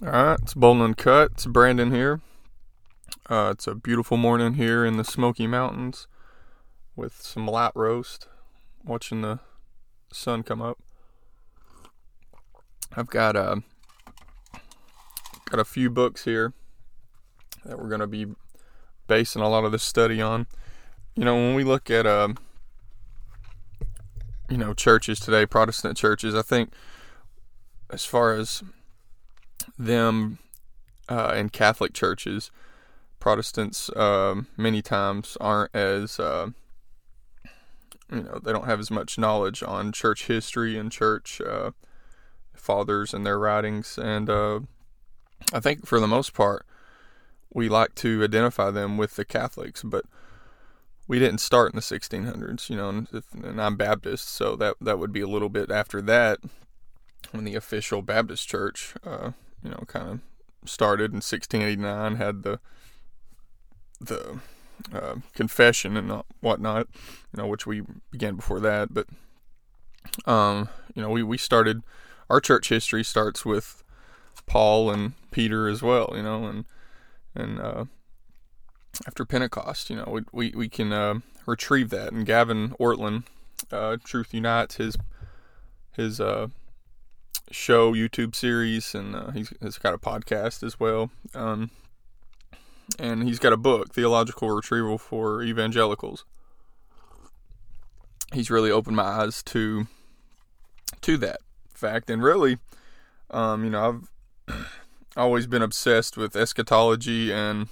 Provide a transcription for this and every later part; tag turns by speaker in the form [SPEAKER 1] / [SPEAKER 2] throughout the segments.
[SPEAKER 1] All right, it's Bowling Cut. It's Brandon here. Uh, it's a beautiful morning here in the Smoky Mountains with some light roast, watching the sun come up. I've got a uh, got a few books here that we're going to be basing a lot of this study on. You know, when we look at uh, you know churches today, Protestant churches, I think as far as them uh, in Catholic churches, Protestants uh, many times aren't as uh, you know they don't have as much knowledge on church history and church uh, fathers and their writings, and uh, I think for the most part we like to identify them with the Catholics, but we didn't start in the 1600s, you know, and, and I'm Baptist, so that that would be a little bit after that when the official Baptist church, uh, you know, kind of started in 1689, had the the uh, confession and whatnot, you know, which we began before that. But um, you know, we we started our church history starts with Paul and Peter as well, you know, and and uh, after Pentecost, you know, we we, we can uh, retrieve that. And Gavin Ortlund, uh, Truth Unites, his his uh, show YouTube series, and uh, he's, he's got a podcast as well. Um, and he's got a book, Theological Retrieval for Evangelicals. He's really opened my eyes to to that fact, and really, um, you know, I've always been obsessed with eschatology, and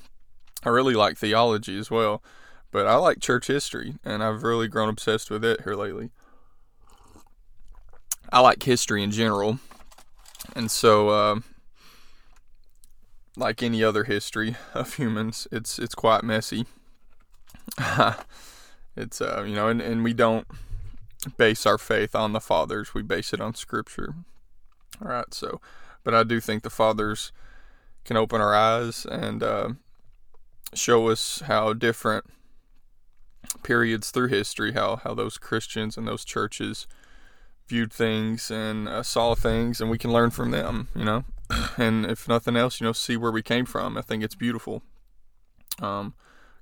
[SPEAKER 1] I really like theology as well. But I like church history, and I've really grown obsessed with it here lately. I like history in general, and so uh, like any other history of humans, it's it's quite messy. it's uh, you know, and, and we don't base our faith on the fathers; we base it on Scripture. All right, so, but I do think the fathers can open our eyes and uh, show us how different periods through history, how how those Christians and those churches viewed things and uh, saw things, and we can learn from them. You know, and if nothing else, you know, see where we came from. I think it's beautiful. Um,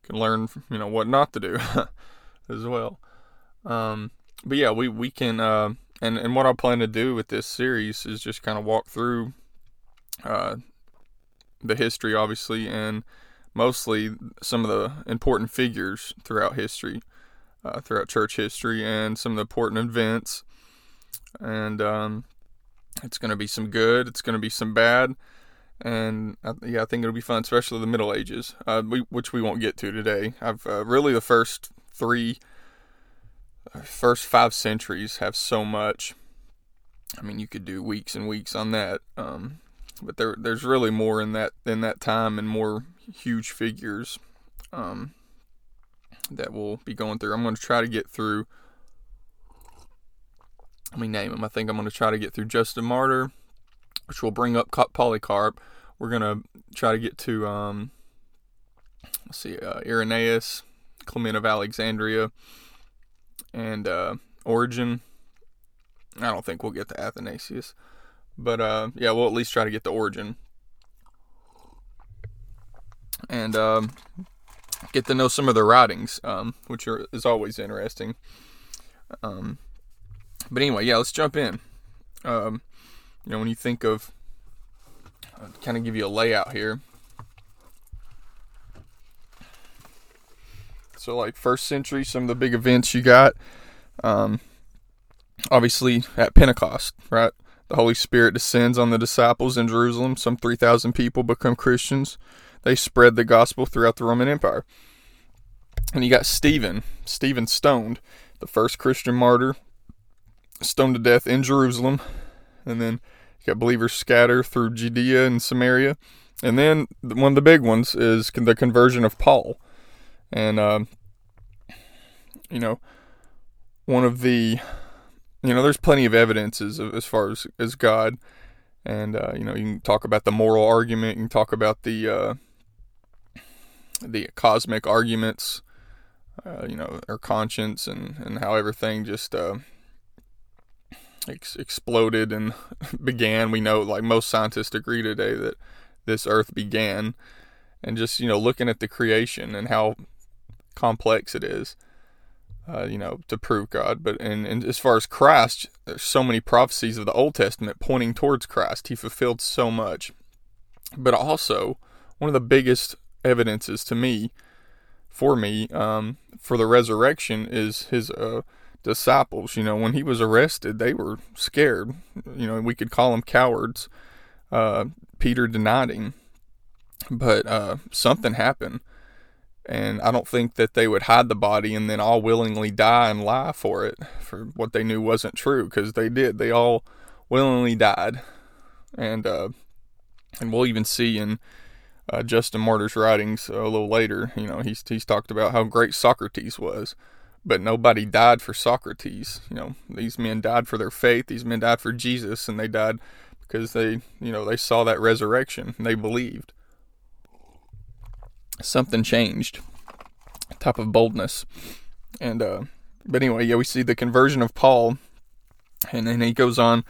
[SPEAKER 1] can learn, you know, what not to do as well. Um, but yeah, we we can, uh, and and what I plan to do with this series is just kind of walk through uh, the history, obviously, and mostly some of the important figures throughout history, uh, throughout church history, and some of the important events. And um, it's going to be some good. It's going to be some bad. And yeah, I think it'll be fun, especially the Middle Ages, uh, we, which we won't get to today. I've uh, really the first three, uh, five centuries have so much. I mean, you could do weeks and weeks on that. Um, but there, there's really more in that in that time and more huge figures um, that we'll be going through. I'm going to try to get through let me name them. I think I'm going to try to get through Justin Martyr, which will bring up Polycarp. We're going to try to get to, um, let's see, uh, Irenaeus, Clement of Alexandria, and uh, Origen. I don't think we'll get to Athanasius. But uh, yeah, we'll at least try to get to Origen. And um, get to know some of their writings, um, which are, is always interesting. Um, but anyway, yeah, let's jump in. Um, you know, when you think of, uh, kind of give you a layout here. So, like first century, some of the big events you got. Um, obviously, at Pentecost, right? The Holy Spirit descends on the disciples in Jerusalem. Some 3,000 people become Christians. They spread the gospel throughout the Roman Empire. And you got Stephen, Stephen stoned, the first Christian martyr, stoned to death in Jerusalem. And then you got believers scatter through Judea and Samaria. And then one of the big ones is the conversion of Paul. And, um, you know, one of the, you know, there's plenty of evidences as far as, as God. And, uh, you know, you can talk about the moral argument, you can talk about the, uh, the cosmic arguments, uh, you know, our conscience and, and how everything just, uh, ex- exploded and began. We know, like most scientists agree today, that this Earth began, and just you know looking at the creation and how complex it is. Uh, you know, to prove God. But and, and as far as Christ, there's so many prophecies of the Old Testament pointing towards Christ. He fulfilled so much. But also, one of the biggest evidences to me, for me, um, for the resurrection is his uh, disciples. You know, when he was arrested, they were scared. You know, we could call them cowards. Uh, Peter denied him, but uh, something happened and I don't think that they would hide the body and then all willingly die and lie for it, for what they knew wasn't true, because they did. They all willingly died. And, uh, and we'll even see in uh, Justin Martyr's writings a little later, you know, he's, he's talked about how great Socrates was. But nobody died for Socrates. You know, these men died for their faith. These men died for Jesus, and they died because they, you know, they saw that resurrection and they believed something changed. Type of boldness. And uh but anyway, yeah, we see the conversion of Paul and then he goes on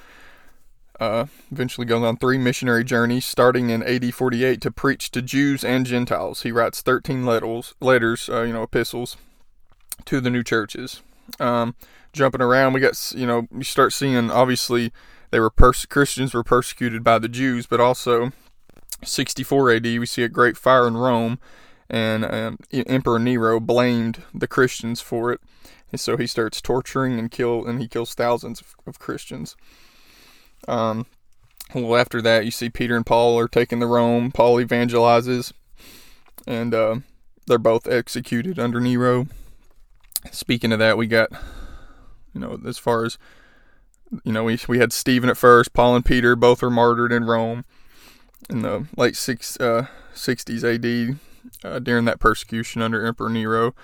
[SPEAKER 1] uh, eventually goes on three missionary journeys starting in AD 48 to preach to Jews and Gentiles. He writes 13 letters, letters uh, you know, epistles to the new churches. Um, jumping around, we got, you know, you start seeing obviously they were Christians were persecuted by the Jews, but also 64 AD, we see a great fire in Rome, and um, Emperor Nero blamed the Christians for it. And so he starts torturing and kill, and he kills thousands of, of Christians. Um, after that, you see Peter and Paul are taken to Rome. Paul evangelizes, and uh, they're both executed under Nero. Speaking of that, we got, you know, as far as, you know, we we had Stephen at first. Paul and Peter both were martyred in Rome in the late six, uh, 60s AD uh, during that persecution under Emperor Nero.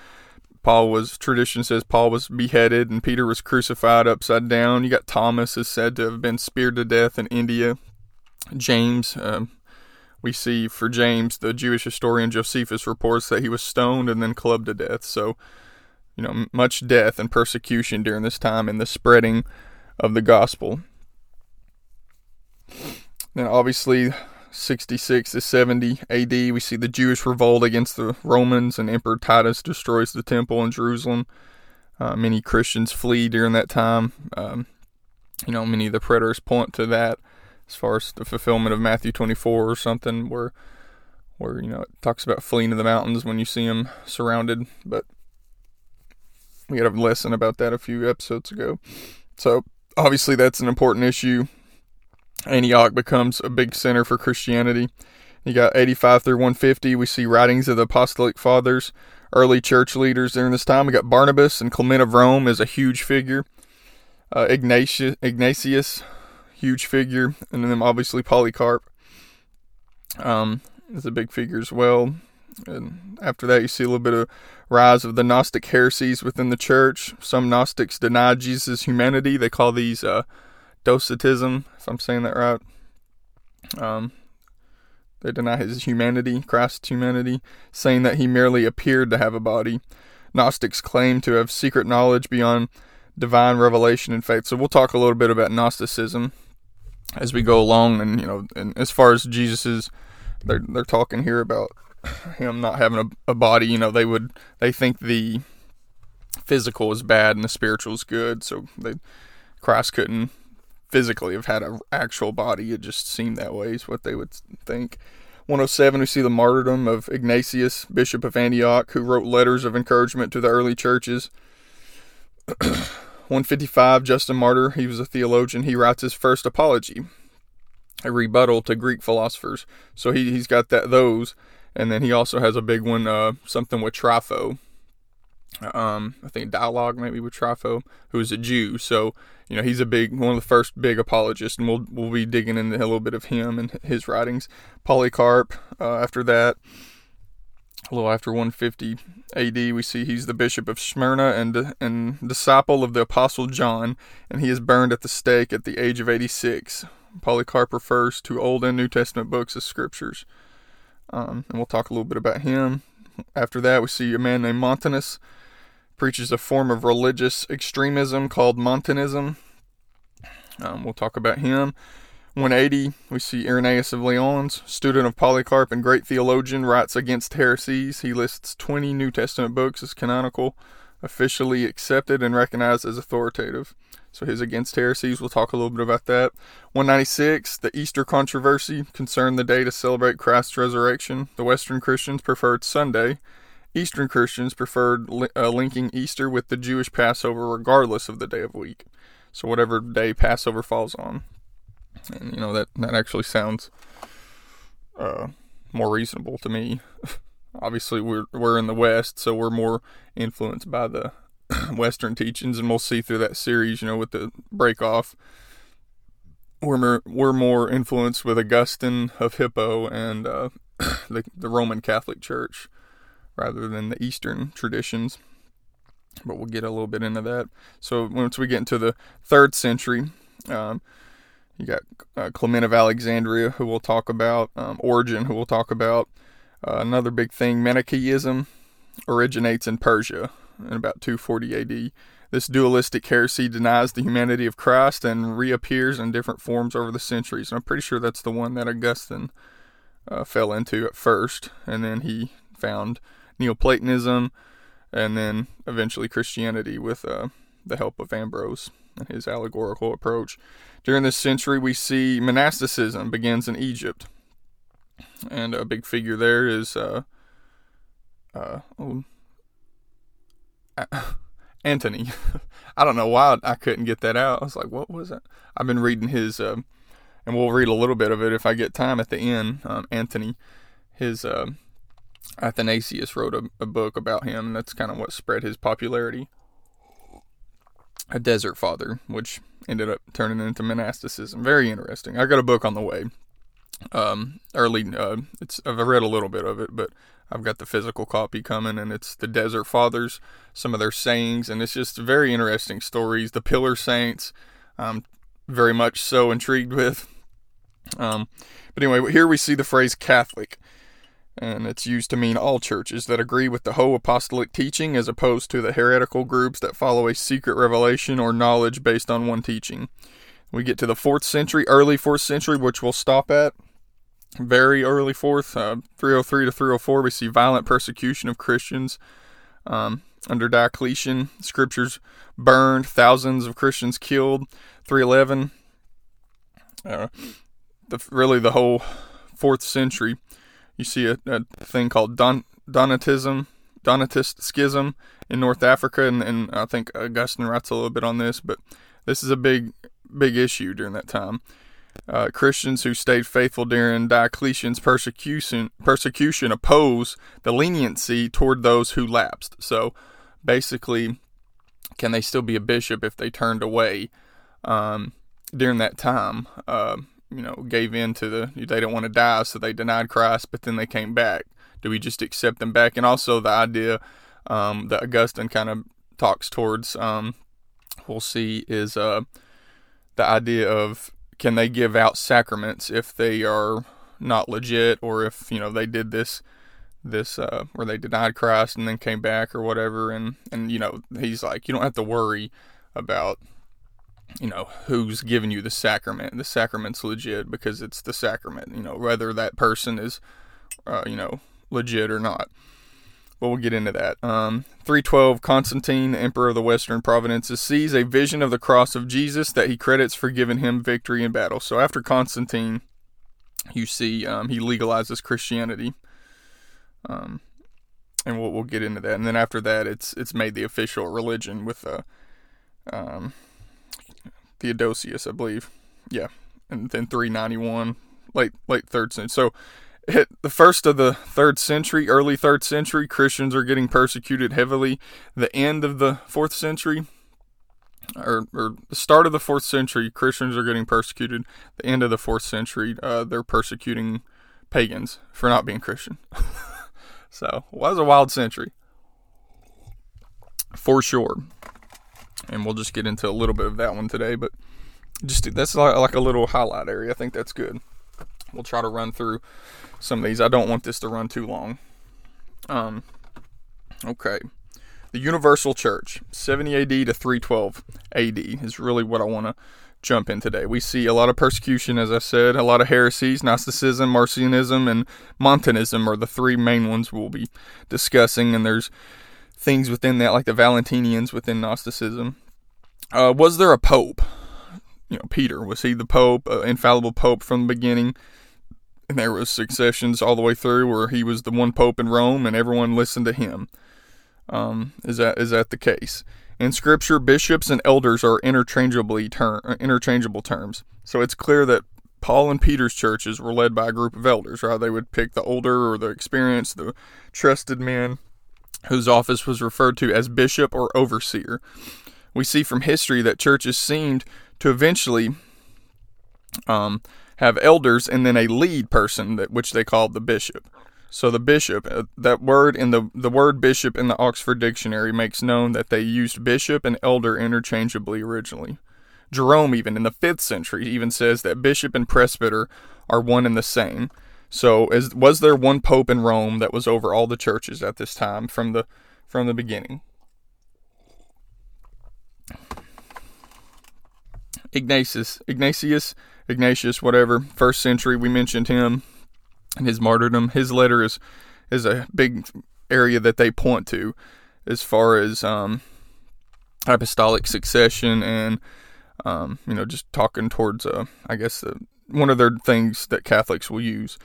[SPEAKER 1] Paul was, tradition says Paul was beheaded and Peter was crucified upside down. You got Thomas is said to have been speared to death in India. James, um, we see for James, the Jewish historian Josephus reports that he was stoned and then clubbed to death. So, you know, much death and persecution during this time in the spreading of the gospel. Then, obviously, 66 to 70 AD, we see the Jewish revolt against the Romans, and Emperor Titus destroys the temple in Jerusalem. Uh, many Christians flee during that time. Um, you know, many of the preterists point to that as far as the fulfillment of Matthew 24 or something, where, where you know, it talks about fleeing to the mountains when you see them surrounded. But we had a lesson about that a few episodes ago. So obviously, that's an important issue Antioch becomes a big center for Christianity. You got 85 through 150. We see writings of the apostolic fathers, early church leaders during this time. We got Barnabas and Clement of Rome as a huge figure. Uh, Ignatius, Ignatius, huge figure, and then obviously Polycarp um, is a big figure as well. And after that, you see a little bit of rise of the Gnostic heresies within the church. Some Gnostics deny Jesus' humanity. They call these uh, Docetism, if I'm saying that right. Um, they deny his humanity, Christ's humanity, saying that he merely appeared to have a body. Gnostics claim to have secret knowledge beyond divine revelation and faith. So we'll talk a little bit about Gnosticism as we go along, and you know, and as far as Jesus's, they're they're talking here about him not having a, a body. You know, they would they think the physical is bad and the spiritual is good. So they Christ couldn't physically have had an actual body. It just seemed that way, is what they would think. 107, we see the martyrdom of Ignatius, Bishop of Antioch, who wrote letters of encouragement to the early churches. 155, Justin Martyr, he was a theologian. He writes his first apology, a rebuttal to Greek philosophers. So he, he's got that those. And then he also has a big one, uh, something with Trypho. Um, I think dialogue maybe with Trypho, who is a Jew. So you know he's a big one of the first big apologists, and we'll we'll be digging into a little bit of him and his writings. Polycarp. Uh, after that, a little after 150 A.D., we see he's the bishop of Smyrna and and disciple of the apostle John, and he is burned at the stake at the age of 86. Polycarp refers to Old and New Testament books as scriptures, um, and we'll talk a little bit about him. After that, we see a man named Montanus preaches a form of religious extremism called Montanism. Um, we'll talk about him. 180, we see Irenaeus of Lyons, student of Polycarp and great theologian, writes against heresies. He lists 20 New Testament books as canonical, officially accepted and recognized as authoritative. So his against heresies, we'll talk a little bit about that. 196, the Easter controversy concerned the day to celebrate Christ's resurrection. The Western Christians preferred Sunday. Eastern Christians preferred uh, linking Easter with the Jewish Passover regardless of the day of week. So whatever day Passover falls on. And you know that that actually sounds uh, more reasonable to me. Obviously we're we're in the West, so we're more influenced by the Western teachings, and we'll see through that series, you know, with the break off. We're more, we're more influenced with Augustine of Hippo and uh, the, the Roman Catholic Church rather than the Eastern traditions. But we'll get a little bit into that. So once we get into the third century, um, you got uh, Clement of Alexandria, who we'll talk about, um, Origen, who we'll talk about. Uh, another big thing, Manichaeism originates in Persia in about 240 AD. This dualistic heresy denies the humanity of Christ and reappears in different forms over the centuries. And I'm pretty sure that's the one that Augustine uh, fell into at first, and then he found Neoplatonism, and then eventually Christianity with uh, the help of Ambrose and his allegorical approach. During this century, we see monasticism begins in Egypt, and a big figure there is uh, uh, oh, Antony. I don't know why I couldn't get that out. I was like, what was it? I've been reading his, uh, and we'll read a little bit of it if I get time at the end. Um, Antony, his uh, Athanasius wrote a, a book about him, and that's kind of what spread his popularity. A desert father, which ended up turning into monasticism. Very interesting. I got a book on the way. Um, early, uh, it's I've read a little bit of it, but I've got the physical copy coming, and it's the Desert Fathers, some of their sayings, and it's just very interesting stories. The Pillar Saints, I'm very much so intrigued with. Um, but anyway, here we see the phrase Catholic, and it's used to mean all churches that agree with the whole apostolic teaching as opposed to the heretical groups that follow a secret revelation or knowledge based on one teaching. We get to the 4th century, early 4th century, which we'll stop at very early fourth, uh, 303 to 304, we see violent persecution of Christians um, under Diocletian. Scriptures burned, thousands of Christians killed. 311, uh, the, really the whole fourth century, you see a, a thing called Don, Donatism, Donatist schism in North Africa, and, and I think Augustine writes a little bit on this, but this is a big, big issue during that time uh, Christians who stayed faithful during Diocletian's persecution persecution oppose the leniency toward those who lapsed. So basically, can they still be a bishop if they turned away um, during that time? Uh, you know, gave in to the they didn't want to die, so they denied Christ, but then they came back. Do we just accept them back? And also the idea um, that Augustine kind of talks towards, um, we'll see, is uh, the idea of can they give out sacraments if they are not legit or if you know they did this this uh where they denied Christ and then came back or whatever? And and you know he's like you don't have to worry about you know who's giving you the sacrament. The sacrament's legit because it's the sacrament you know whether that person is uh, you know legit or not but we'll get into that. Um, 312 Constantine, emperor of the Western provinces, sees a vision of the cross of Jesus that he credits for giving him victory in battle. So after Constantine, you see um, he legalizes Christianity. Um, and we'll, we'll get into that. And then after that, it's it's made the official religion with uh, um, Theodosius, I believe. Yeah, and then 391, late late third century. So hit the first of the third century, early third century, Christians are getting persecuted heavily. The end of the fourth century, or, or the start of the fourth century, Christians are getting persecuted. The end of the fourth century, uh, they're persecuting pagans for not being Christian. so, it was a wild century. For sure. And we'll just get into a little bit of that one today, but just that's like a little highlight area. I think that's good. We'll try to run through some of these. I don't want this to run too long. Um, okay. The Universal Church, 70 AD to 312 AD, is really what I want to jump in today. We see a lot of persecution, as I said, a lot of heresies, Gnosticism, Marcionism, and Montanism are the three main ones we'll be discussing, and there's things within that, like the Valentinians within Gnosticism. Uh, was there a pope? You know, Peter was he the pope, uh, infallible pope from the beginning? And there was successions all the way through, where he was the one pope in Rome, and everyone listened to him. Um, is that is that the case? In Scripture, bishops and elders are interchangeably term, interchangeable terms. So it's clear that Paul and Peter's churches were led by a group of elders, right? They would pick the older or the experienced, the trusted men whose office was referred to as bishop or overseer. We see from history that churches seemed to eventually um, have elders and then a lead person, that which they called the bishop. So the bishop, uh, that word in the the word bishop in the Oxford Dictionary makes known that they used bishop and elder interchangeably originally. Jerome, even in the fifth century, even says that bishop and presbyter are one and the same. So, as, was there one pope in Rome that was over all the churches at this time from the from the beginning? Ignatius, Ignatius, Ignatius, whatever, first century. We mentioned him and his martyrdom. His letter is is a big area that they point to as far as um, apostolic succession and um, you know just talking towards uh, I guess uh, one of their things that Catholics will use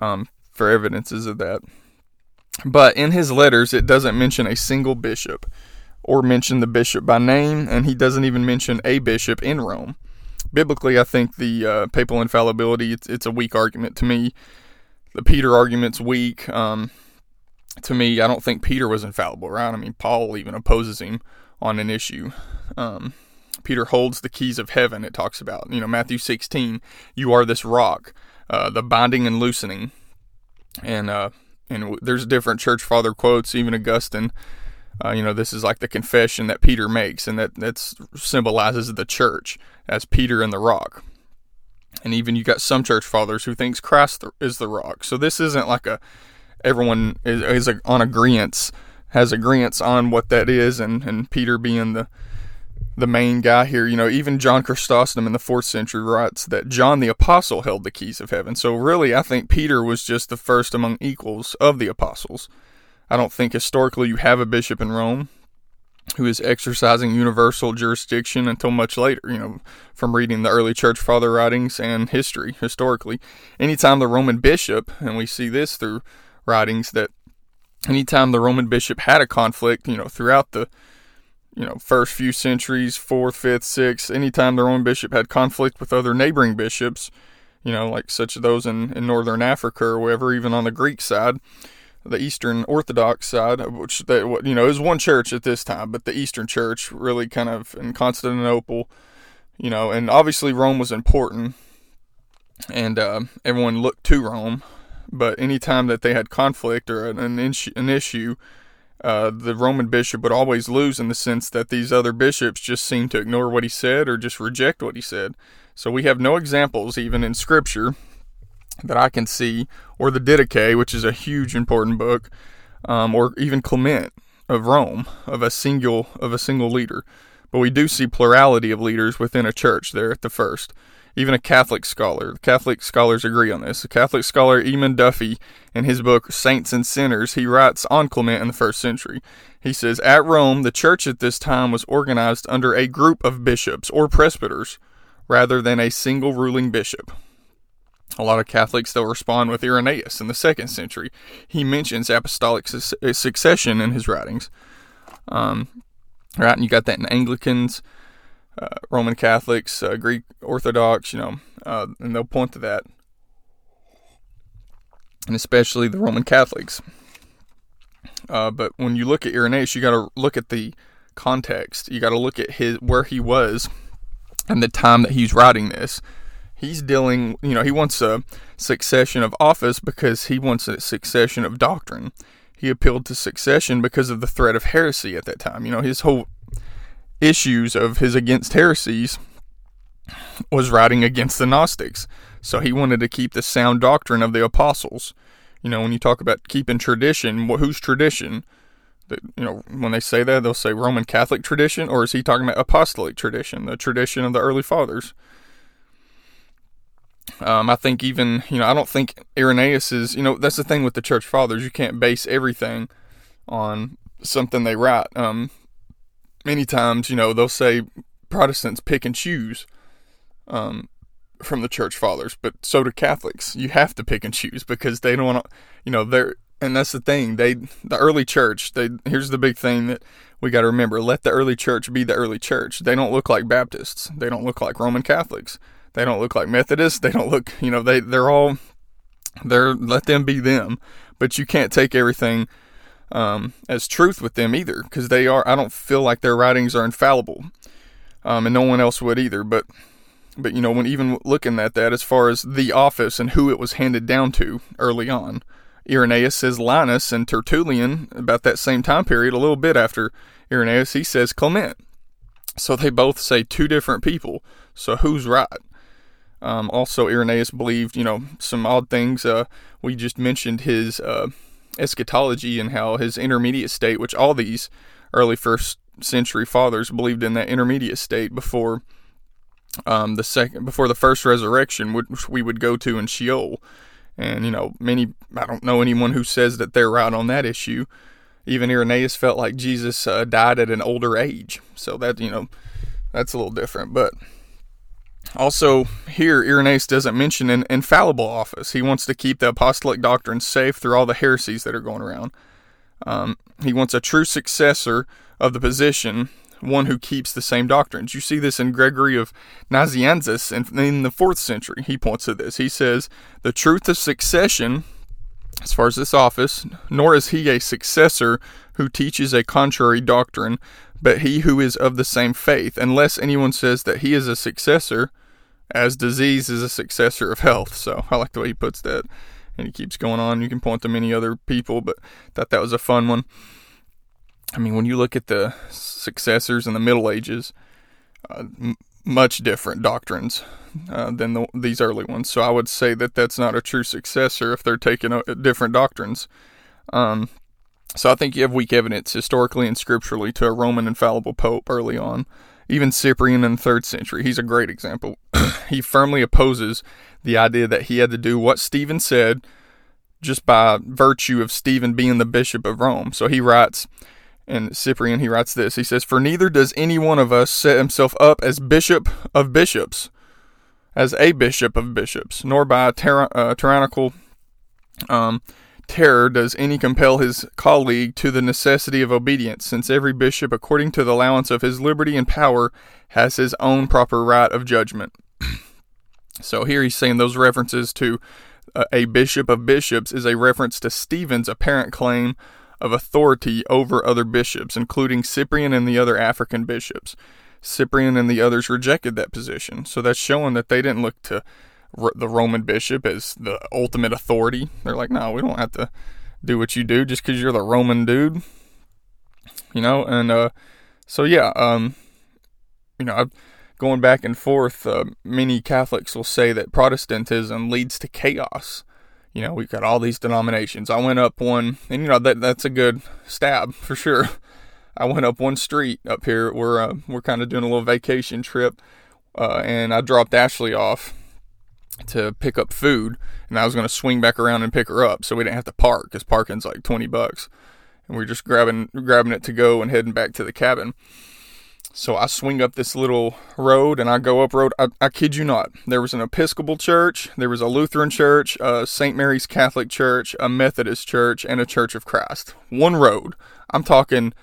[SPEAKER 1] um, for evidences of that. But in his letters, it doesn't mention a single bishop or mention the bishop by name, and he doesn't even mention a bishop in Rome. Biblically, I think the uh, papal infallibility it's, it's a weak argument to me. The Peter argument's weak. Um, to me, I don't think Peter was infallible, right? I mean, Paul even opposes him on an issue. Um, Peter holds the keys of heaven. It talks about, you know, Matthew 16, you are this rock uh, the binding and loosening, and uh, and there's different church father quotes. Even Augustine, uh, you know, this is like the confession that Peter makes, and that that symbolizes the church as Peter and the rock. And even you got some church fathers who thinks Christ is the rock. So this isn't like a everyone is, is a, on agreement has agreements on what that is, and and Peter being the the main guy here. You know, even John Chrysostom in the fourth century writes that John the Apostle held the keys of heaven. So, really, I think Peter was just the first among equals of the apostles. I don't think historically you have a bishop in Rome who is exercising universal jurisdiction until much later, you know, from reading the early church father writings and history historically. Anytime the Roman bishop, and we see this through writings, that anytime the Roman bishop had a conflict, you know, throughout the you know, first few centuries, fourth, fifth, sixth, anytime the Roman bishop had conflict with other neighboring bishops, you know, like such as those in, in northern Africa or wherever, even on the Greek side, the Eastern Orthodox side, which they, you know is one church at this time, but the Eastern Church really kind of in Constantinople, you know, and obviously Rome was important, and uh, everyone looked to Rome. But anytime that they had conflict or an, an, issue, an issue uh, the Roman bishop would always lose in the sense that these other bishops just seemed to ignore what he said or just reject what he said. So we have no examples, even in Scripture, that I can see, or the Didache, which is a huge important book, um, or even Clement of Rome, of a single of a single leader. But we do see plurality of leaders within a church there at the first even a Catholic scholar. The Catholic scholars agree on this. The Catholic scholar Eamon Duffy, in his book Saints and Sinners, he writes on Clement in the first century. He says, At Rome, the church at this time was organized under a group of bishops or presbyters rather than a single ruling bishop. A lot of Catholics still respond with Irenaeus in the second century. He mentions apostolic su- succession in his writings. Um, right, and you got that in Anglicans uh, Roman Catholics, uh, Greek Orthodox, you know, uh, and they'll point to that, and especially the Roman Catholics. Uh, but when you look at Irenaeus, you got to look at the context. You got to look at his where he was and the time that he's writing this. He's dealing, you know, he wants a succession of office because he wants a succession of doctrine. He appealed to succession because of the threat of heresy at that time. You know, his whole issues of his against heresies was writing against the Gnostics. So he wanted to keep the sound doctrine of the apostles. You know, when you talk about keeping tradition, whose tradition? That, you know, when they say that, they'll say Roman Catholic tradition, or is he talking about apostolic tradition, the tradition of the early fathers? Um, I think even, you know, I don't think Irenaeus is, you know, that's the thing with the church fathers. You can't base everything on something they write. Um, many times, you know, they'll say Protestants pick and choose um, from the church fathers, but so do Catholics. You have to pick and choose because they don't want to, you know, they're, and that's the thing. They, the early church, they, here's the big thing that we got to remember let the early church be the early church. They don't look like Baptists, they don't look like Roman Catholics they don't look like Methodists. They don't look, you know, they they're all they're let them be them. But you can't take everything um, as truth with them either, because they are. I don't feel like their writings are infallible, um, and no one else would either. But but you know, when even looking at that, as far as the office and who it was handed down to early on, Irenaeus says Linus and Tertullian about that same time period, a little bit after Irenaeus, he says Clement. So they both say two different people. So who's right? Um, also, Irenaeus believed, you know, some odd things. Uh, we just mentioned his uh, eschatology and how his intermediate state, which all these early first century fathers believed in that intermediate state before um, the second, before the first resurrection, which we would go to in Sheol. And you know, many I don't know anyone who says that they're right on that issue. Even Irenaeus felt like Jesus uh, died at an older age, so that you know, that's a little different, but. Also, here, Irenaeus doesn't mention an infallible office. He wants to keep the apostolic doctrine safe through all the heresies that are going around. Um, he wants a true successor of the position, one who keeps the same doctrines. You see this in Gregory of Nazianzus in, in the fourth century. He points to this. He says, The truth of succession, as far as this office, nor is he a successor who teaches a contrary doctrine, but he who is of the same faith, unless anyone says that he is a successor, as disease is a successor of health. So I like the way he puts that. And he keeps going on. You can point to many other people, but thought that was a fun one. I mean, when you look at the successors in the Middle Ages, uh, m- much different doctrines uh, than the, these early ones. So I would say that that's not a true successor if they're taking a, different doctrines. Um, so I think you have weak evidence historically and scripturally to a Roman infallible pope early on. Even Cyprian in the third century, he's a great example. he firmly opposes the idea that he had to do what Stephen said just by virtue of Stephen being the bishop of Rome. So he writes, and Cyprian, he writes this. He says, For neither does any one of us set himself up as bishop of bishops, as a bishop of bishops, nor by a tyra- uh, tyrannical um, terror does any compel his colleague to the necessity of obedience, since every bishop, according to the allowance of his liberty and power, has his own proper right of judgment. so here he's saying those references to uh, a bishop of bishops is a reference to Stephen's apparent claim of authority over other bishops, including Cyprian and the other African bishops. Cyprian and the others rejected that position, so that's showing that they didn't look to the Roman bishop as the ultimate authority. They're like, no, we don't have to do what you do just because you're the Roman dude, you know. And uh, so yeah, um, you know, I've, going back and forth, uh, many Catholics will say that Protestantism leads to chaos. You know, we've got all these denominations. I went up one, and you know that that's a good stab for sure. I went up one street up here. We're uh, we're kind of doing a little vacation trip, uh, and I dropped Ashley off to pick up food, and I was going to swing back around and pick her up, so we didn't have to park because parking's like twenty bucks, and we are just grabbing grabbing it to go and heading back to the cabin. So I swing up this little road and I go up road. I, I kid you not. There was an Episcopal church, there was a Lutheran church, a St. Mary's Catholic church, a Methodist church, and a Church of Christ. One road. I'm talking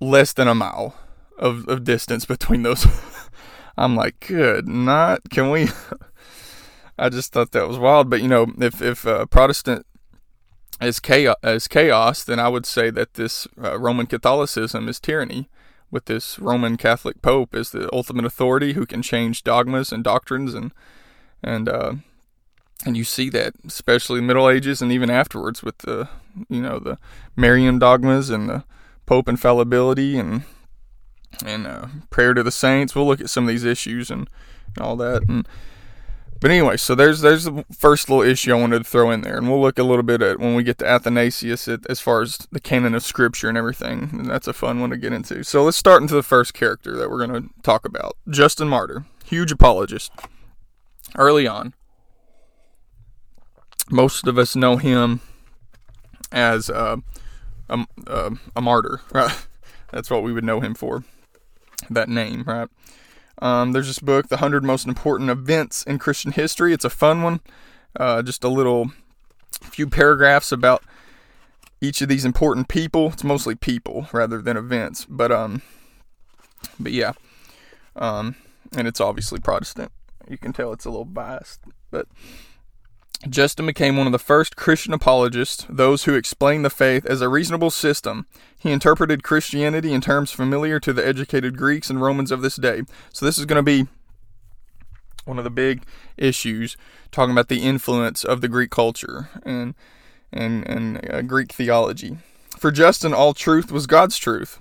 [SPEAKER 1] less than a mile of, of distance between those. I'm like, good, not. Can we? I just thought that was wild. But you know, if if uh, Protestant is chaos, is chaos, then I would say that this uh, Roman Catholicism is tyranny. With this Roman Catholic Pope as the ultimate authority who can change dogmas and doctrines and and uh, and you see that especially in the Middle Ages and even afterwards with the you know the Marian dogmas and the Pope infallibility and and uh, prayer to the saints. We'll look at some of these issues and, and all that and but anyway, so there's there's the first little issue I wanted to throw in there, and we'll look a little bit at when we get to Athanasius at, as far as the canon of Scripture and everything. And that's a fun one to get into. So let's start into the first character that we're going to talk about, Justin Martyr, huge apologist. Early on, most of us know him as uh, a, a, a martyr, right? That's what we would know him for. That name, right? Um, there's this book, The 100 Most Important Events in Christian History. It's a fun one. Uh, just a little few paragraphs about each of these important people. It's mostly people rather than events, but um, but yeah, um, and it's obviously Protestant. You can tell it's a little biased, but Justin became one of the first Christian apologists, those who explained the faith as a reasonable system. He interpreted Christianity in terms familiar to the educated Greeks and Romans of this day. So, this is going to be one of the big issues, talking about the influence of the Greek culture and, and, and uh, Greek theology. For Justin, all truth was God's truth.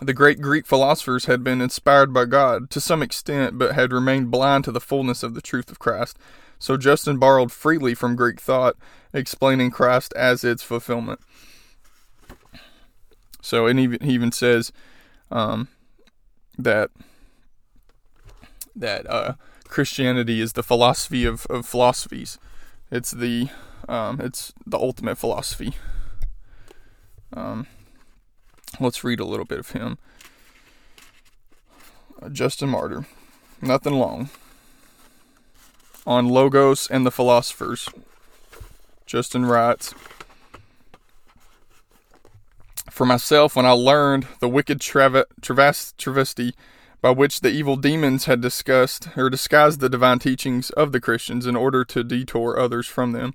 [SPEAKER 1] The great Greek philosophers had been inspired by God to some extent, but had remained blind to the fullness of the truth of Christ. So Justin borrowed freely from Greek thought, explaining Christ as its fulfillment. So, and he, he even says um, that that uh, Christianity is the philosophy of, of philosophies. It's the um, it's the ultimate philosophy. Um, let's read a little bit of him. Justin Martyr, nothing long on Logos and the Philosophers. Justin writes For myself, when I learned the wicked travesty by which the evil demons had discussed or disguised the divine teachings of the Christians in order to detour others from them,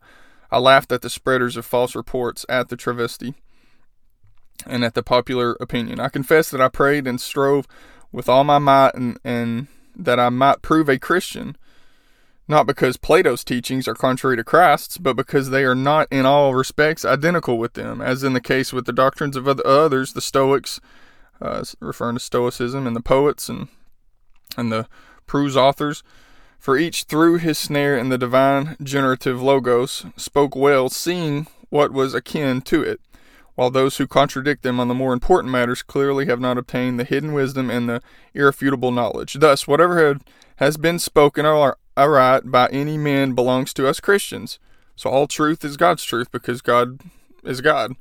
[SPEAKER 1] I laughed at the spreaders of false reports at the travesty and at the popular opinion. I confess that I prayed and strove with all my might and, and that I might prove a Christian not because Plato's teachings are contrary to Christ's, but because they are not in all respects identical with them, as in the case with the doctrines of others, the Stoics, uh, referring to Stoicism, and the poets and and the prose authors. For each threw his snare in the divine generative logos, spoke well, seeing what was akin to it, while those who contradict them on the more important matters clearly have not obtained the hidden wisdom and the irrefutable knowledge. Thus, whatever had, has been spoken or aright by any man belongs to us Christians. So all truth is God's truth because God is God,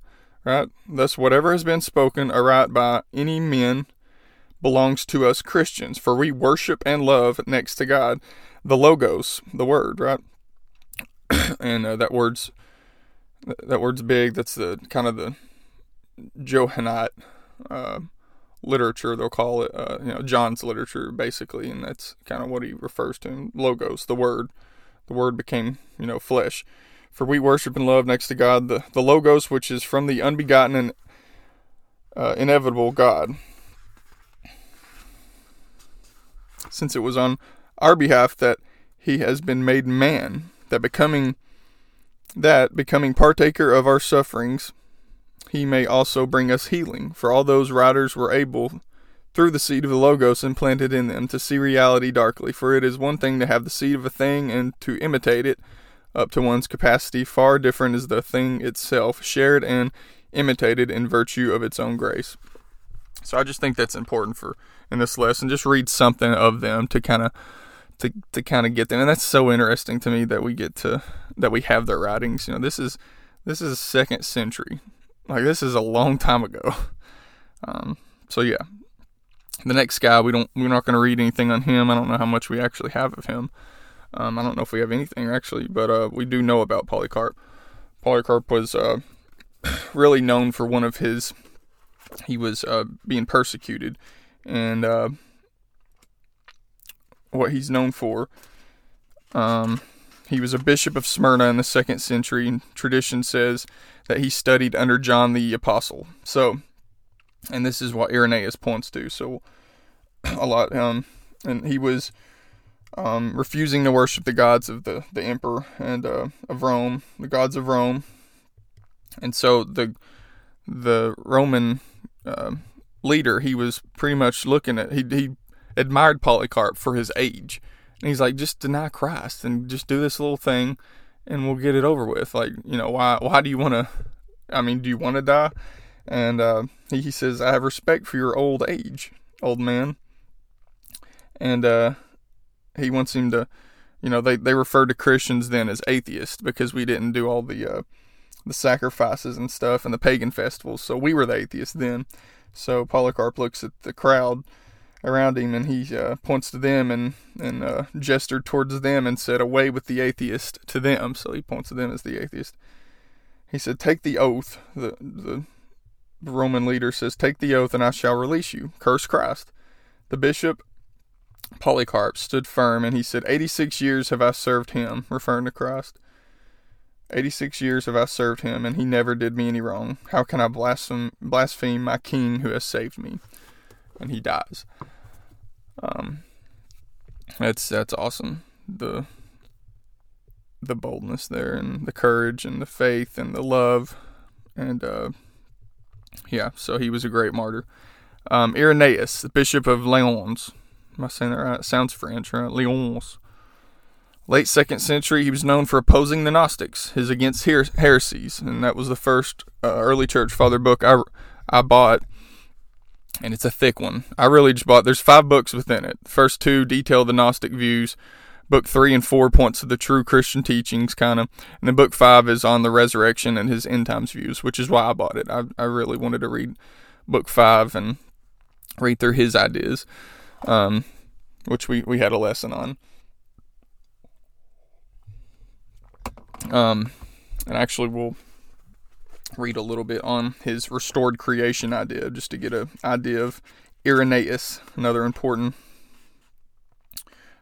[SPEAKER 1] right? Thus, whatever has been spoken aright by any men belongs to us Christians, for we worship and love next to God the Logos, the Word, right? and uh, that word's that word's big. That's the kind of the Johannine uh, literature they'll call it uh, you know john's literature basically and that's kind of what he refers to in logos the word. The word became you know flesh. For we worship and love next to god the, the logos which is from the unbegotten and uh, inevitable god. Since it was on our behalf that he has been made man that becoming that becoming partaker of our sufferings he may also bring us healing, for all those writers were able, through the seed of the Logos implanted in them, to see reality darkly. For it is one thing to have the seed of a thing and to imitate it up to one's capacity, far different is the thing itself, shared and imitated in virtue of its own grace. So I just think that's important for in this lesson. Just read something of them to kind of to to kind of get them, and that's so interesting to me that we get to that we have their writings. You know, this is this is second century. Like this is a long time ago. Um, so yeah, the next guy we don't we're not going to read anything on him. I don't know how much we actually have of him. Um, I don't know if we have anything actually, but uh, we do know about Polycarp. Polycarp was uh, really known for one of his. He was uh, being persecuted, and uh, what he's known for. Um, he was a bishop of Smyrna in the second century, and tradition says that he studied under John the Apostle. So, and this is what Irenaeus points to. So, a lot, um, and he was um, refusing to worship the gods of the the emperor and uh, of Rome, the gods of Rome, and so the the Roman uh, leader he was pretty much looking at he he admired Polycarp for his age And he's like, just deny Christ and just do this little thing and we'll get it over with. Like, you know, why why do you want to I mean, do you want to die? And uh, he, says, I have respect for your old age, old man. And uh, he wants him to, you know, they, they referred to Christians then as atheists because we didn't do all the uh, the sacrifices and stuff and the pagan festivals. So we were the atheists then. So Polycarp looks at the crowd around him and he uh, points to them and and uh, gestured towards them and said, "Away with the atheist!" to them. So he points to them as the atheist. He said, "Take the oath." The the Roman leader says, "Take the oath, and I shall release you." Curse Christ. The bishop Polycarp stood firm and he said, 86 years have I served him, referring to Christ. 86 years have I served him, and he never did me any wrong. How can I blaspheme, blaspheme my king who has saved me? And he dies. Um, that's that's awesome. The the boldness there, and the courage, and the faith, and the love, and uh, yeah. So he was a great martyr. Um, Irenaeus, the bishop of Lyons. Am I saying that right? It sounds French, right? Lyons. Late second century, he was known for opposing the Gnostics, his against her- heresies, and that was the first uh, early church father book I I bought and it's a thick one. I really just bought. There's five books within it. First two detail the Gnostic views. Book three and four points to the true Christian teachings, kind of, and then book five is on the resurrection and his end times views, which is why I bought it. I I really wanted to read book five and read through his ideas, um, which we we had a lesson on. Um, and actually we'll read a little bit on his restored creation idea just to get an idea of Irenaeus, another important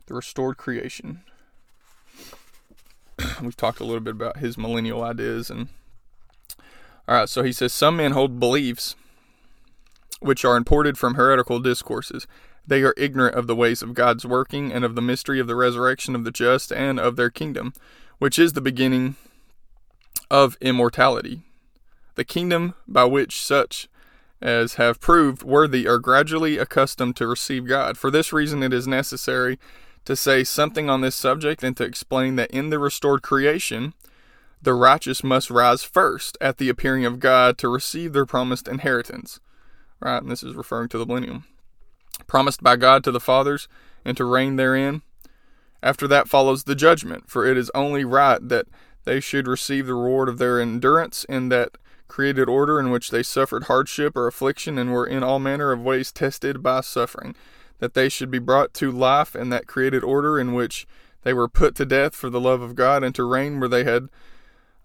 [SPEAKER 1] the restored creation. We've talked a little bit about his millennial ideas and all right, so he says some men hold beliefs which are imported from heretical discourses. They are ignorant of the ways of God's working and of the mystery of the resurrection of the just and of their kingdom, which is the beginning of immortality. The kingdom by which such as have proved worthy are gradually accustomed to receive God. For this reason, it is necessary to say something on this subject and to explain that in the restored creation, the righteous must rise first at the appearing of God to receive their promised inheritance. Right, and this is referring to the millennium. Promised by God to the fathers and to reign therein. After that follows the judgment, for it is only right that they should receive the reward of their endurance in that created order in which they suffered hardship or affliction and were in all manner of ways tested by suffering, that they should be brought to life in that created order in which they were put to death for the love of God and to reign where they had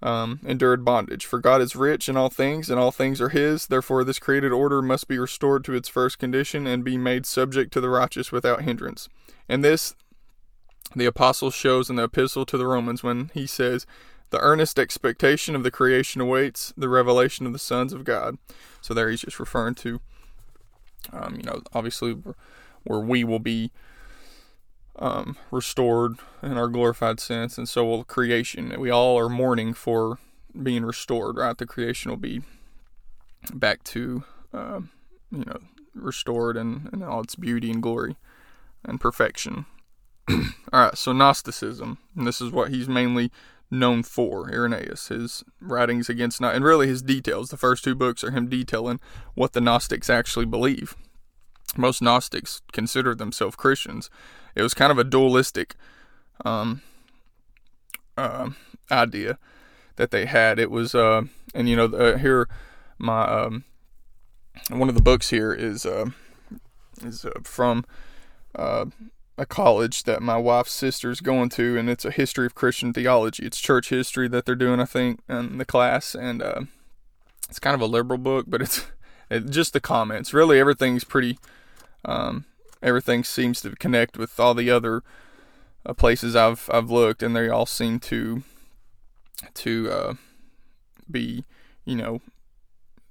[SPEAKER 1] um, endured bondage. For God is rich in all things, and all things are His. Therefore, this created order must be restored to its first condition and be made subject to the righteous without hindrance. And this the apostle shows in the epistle to the Romans when he says, the earnest expectation of the creation awaits the revelation of the sons of God. So there he's just referring to, um, you know, obviously where we will be um, restored in our glorified sense, and so will creation. We all are mourning for being restored, right? The creation will be back to, uh, you know, restored in, in all its beauty and glory and perfection. all right, so Gnosticism, and this is what he's mainly known for, Irenaeus, his writings against, and really his details. The first two books are him detailing what the Gnostics actually believe. Most Gnostics consider themselves Christians. It was kind of a dualistic um, uh, idea that they had. It was, uh, and you know, uh, here, my um, one of the books here is uh, is uh, from uh, a college that my wife's sister's going to, and it's a history of Christian theology. It's church history that they're doing, I think, in the class, and uh, it's kind of a liberal book, but it's it, just the comments. Really, everything's pretty. Um, everything seems to connect with all the other uh, places I've I've looked, and they all seem to to uh, be, you know,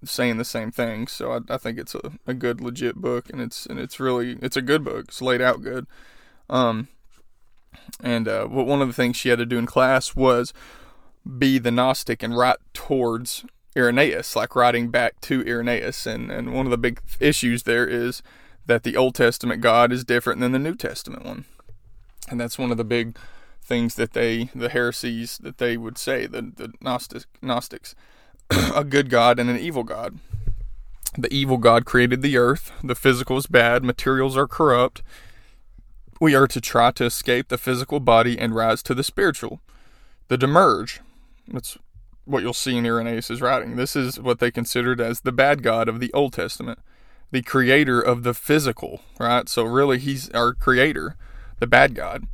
[SPEAKER 1] saying the same thing. So I, I think it's a, a good legit book, and it's and it's really it's a good book. It's laid out good. Um, and uh, one of the things she had to do in class was be the Gnostic and write towards Irenaeus, like writing back to Irenaeus. And, and one of the big issues there is that the Old Testament God is different than the New Testament one. And that's one of the big things that they, the heresies that they would say, the, the Gnostic, Gnostics. a good God and an evil God. The evil God created the earth. The physical is bad. Materials are corrupt. We are to try to escape the physical body and rise to the spiritual. The Demiurge. That's what you'll see in Irenaeus' writing. This is what they considered as the bad God of the Old Testament, the creator of the physical, right? So, really, he's our creator, the bad God.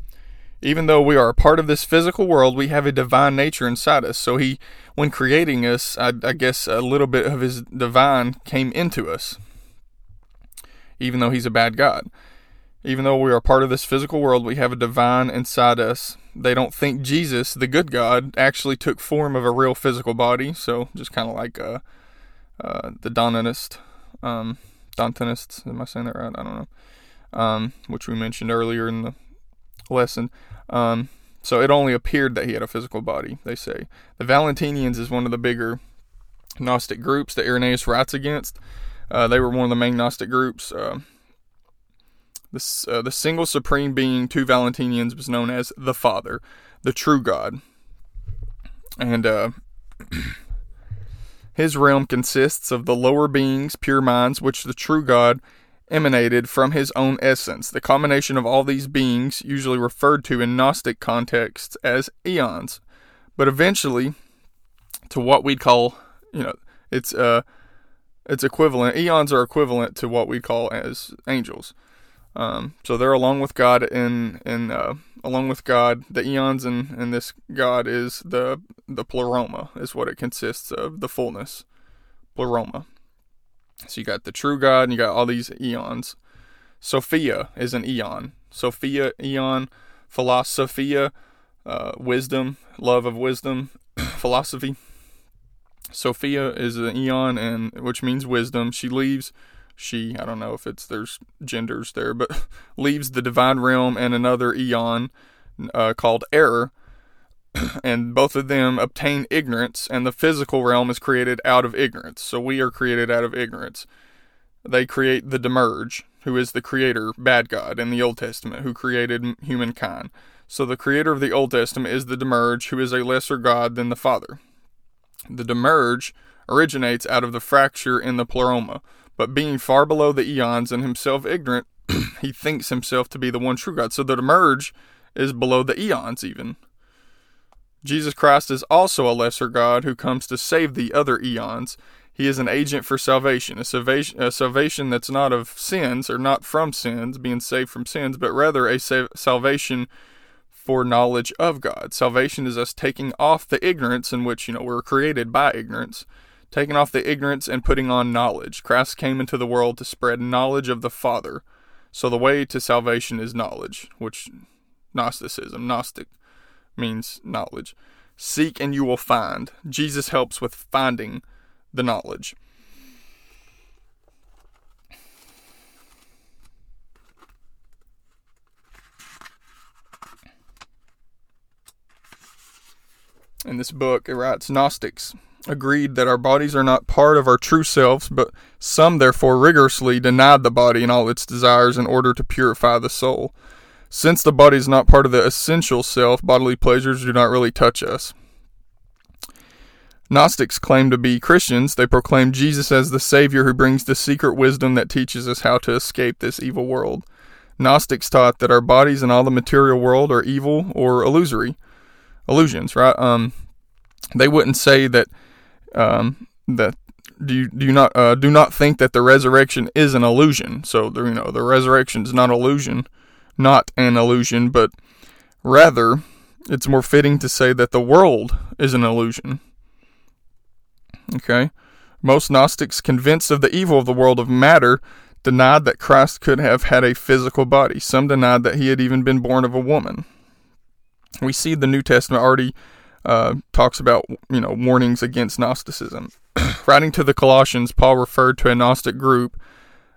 [SPEAKER 1] Even though we are a part of this physical world, we have a divine nature inside us. So, he, when creating us, I, I guess a little bit of his divine came into us, even though he's a bad God. Even though we are part of this physical world, we have a divine inside us. They don't think Jesus, the good God, actually took form of a real physical body. So just kind of like uh, uh, the Donatist, um, Dantonists. Am I saying that right? I don't know. Um, which we mentioned earlier in the lesson. Um, so it only appeared that he had a physical body. They say the Valentinians is one of the bigger Gnostic groups that Irenaeus writes against. Uh, they were one of the main Gnostic groups. Uh, the, uh, the single supreme being to Valentinians was known as the Father, the true God. And uh, his realm consists of the lower beings, pure minds, which the true God emanated from his own essence. The combination of all these beings, usually referred to in Gnostic contexts as eons, but eventually to what we'd call, you know, it's uh, it's equivalent. Eons are equivalent to what we call as angels. Um, so they're along with God in in uh, along with God. The eons and and this God is the the pleroma is what it consists of. The fullness, pleroma. So you got the true God and you got all these eons. Sophia is an eon. Sophia eon, philosophia, uh, wisdom, love of wisdom, philosophy. Sophia is an eon and which means wisdom. She leaves she, I don't know if it's there's genders there, but leaves the divine realm and another eon uh, called error. and both of them obtain ignorance, and the physical realm is created out of ignorance. So we are created out of ignorance. They create the Demiurge, who is the creator, bad God, in the Old Testament, who created humankind. So the creator of the Old Testament is the Demiurge, who is a lesser God than the Father. The Demiurge originates out of the fracture in the pleroma. But being far below the eons and himself ignorant, he thinks himself to be the one true God. So the Demiurge is below the eons, even. Jesus Christ is also a lesser God who comes to save the other eons. He is an agent for salvation, a salvation, a salvation that's not of sins or not from sins, being saved from sins, but rather a salvation for knowledge of God. Salvation is us taking off the ignorance in which, you know, we're created by ignorance taking off the ignorance and putting on knowledge. Christ came into the world to spread knowledge of the Father. So the way to salvation is knowledge, which Gnosticism, Gnostic means knowledge. Seek and you will find. Jesus helps with finding the knowledge. In this book, it writes Gnostics agreed that our bodies are not part of our true selves, but some therefore rigorously denied the body and all its desires in order to purify the soul. Since the body is not part of the essential self, bodily pleasures do not really touch us. Gnostics claim to be Christians. They proclaim Jesus as the Savior who brings the secret wisdom that teaches us how to escape this evil world. Gnostics taught that our bodies and all the material world are evil or illusory. Illusions, right? Um, they wouldn't say that um, that do you do you not uh, do not think that the resurrection is an illusion. So the, you know the resurrection is not illusion, not an illusion, but rather it's more fitting to say that the world is an illusion. Okay, most Gnostics, convinced of the evil of the world of matter, denied that Christ could have had a physical body. Some denied that he had even been born of a woman. We see the New Testament already uh, talks about you know warnings against Gnosticism. Writing to the Colossians, Paul referred to a Gnostic group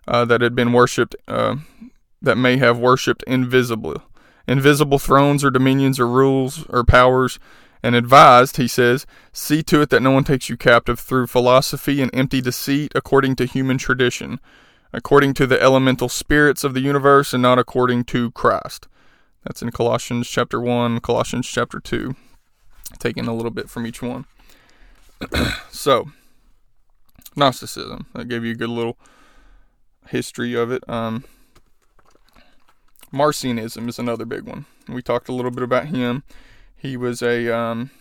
[SPEAKER 1] uh, that had been worshipped, uh, that may have worshipped invisible, invisible thrones or dominions or rules or powers, and advised, he says, see to it that no one takes you captive through philosophy and empty deceit, according to human tradition, according to the elemental spirits of the universe, and not according to Christ. That's in Colossians chapter 1, Colossians chapter 2, taking a little bit from each one. so, Gnosticism. I gave you a good little history of it. Um, Marcionism is another big one. We talked a little bit about him. He was a um,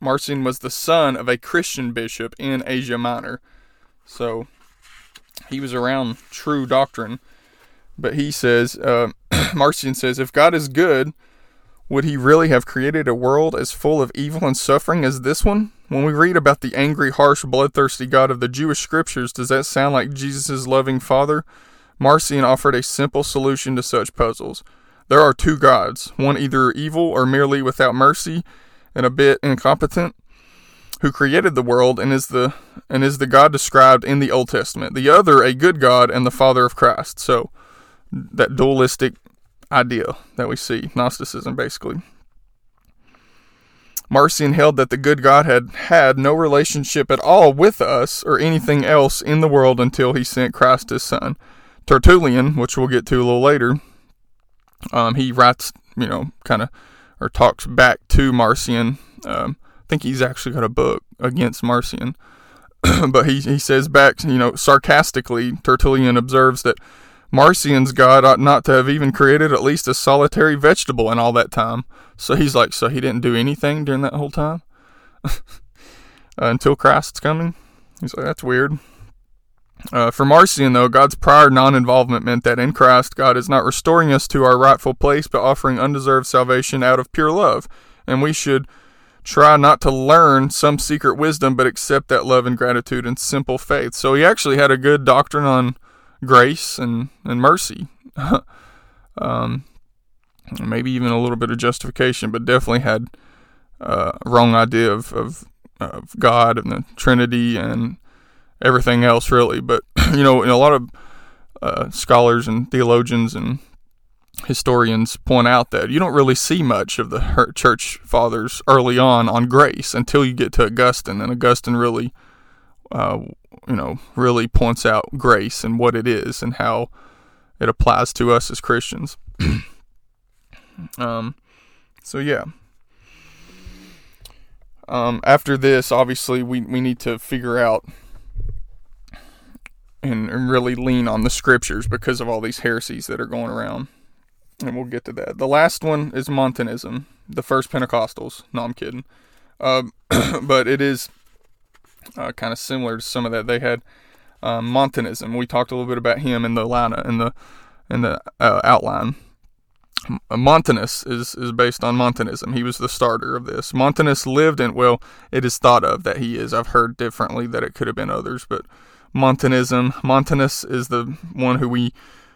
[SPEAKER 1] Marcion was the son of a Christian bishop in Asia Minor, so he was around true doctrine. But he says, uh, Marcion says, if God is good, would he really have created a world as full of evil and suffering as this one? When we read about the angry, harsh, bloodthirsty God of the Jewish scriptures, does that sound like Jesus' loving Father? Marcion offered a simple solution to such puzzles. There are two gods, one either evil or merely without mercy and a bit incompetent, who created the world and is the and is the God described in the Old Testament. The other a good God and the Father of Christ. So that dualistic idea that we see, Gnosticism basically. Marcion held that the good God had had no relationship at all with us or anything else in the world until he sent Christ his son. Tertullian, which we'll get to a little later, um, he writes, you know, kind of, or talks back to Marcion. Um, I think he's actually got a book against Marcion. but he, he says back, you know, sarcastically, Tertullian observes that Marcion's God ought not to have even created at least a solitary vegetable in all that time. So he's like, so he didn't do anything during that whole time? uh, until Christ's coming? He's like, that's weird. Uh, for Marcion, though, God's prior non involvement meant that in Christ, God is not restoring us to our rightful place, but offering undeserved salvation out of pure love. And we should try not to learn some secret wisdom, but accept that love and gratitude and simple faith. So he actually had a good doctrine on grace and, and mercy. um, maybe even a little bit of justification, but definitely had uh, a wrong idea of, of, of God and the Trinity and everything else, really. But, you know, a lot of uh, scholars and theologians and historians point out that you don't really see much of the church fathers early on on grace until you get to Augustine, and Augustine really uh, you know, really points out grace and what it is and how it applies to us as Christians. um, so yeah. Um, after this, obviously, we, we need to figure out and, and really lean on the scriptures because of all these heresies that are going around. And we'll get to that. The last one is Montanism, the first Pentecostals. No, I'm kidding. Uh, but it is uh, kind of similar to some of that. They had um, Montanism. We talked a little bit about him in the line in the in the uh, outline. Montanus is, is based on Montanism. He was the starter of this. Montanus lived in, well, it is thought of that he is. I've heard differently that it could have been others, but Montanism. Montanus is the one who we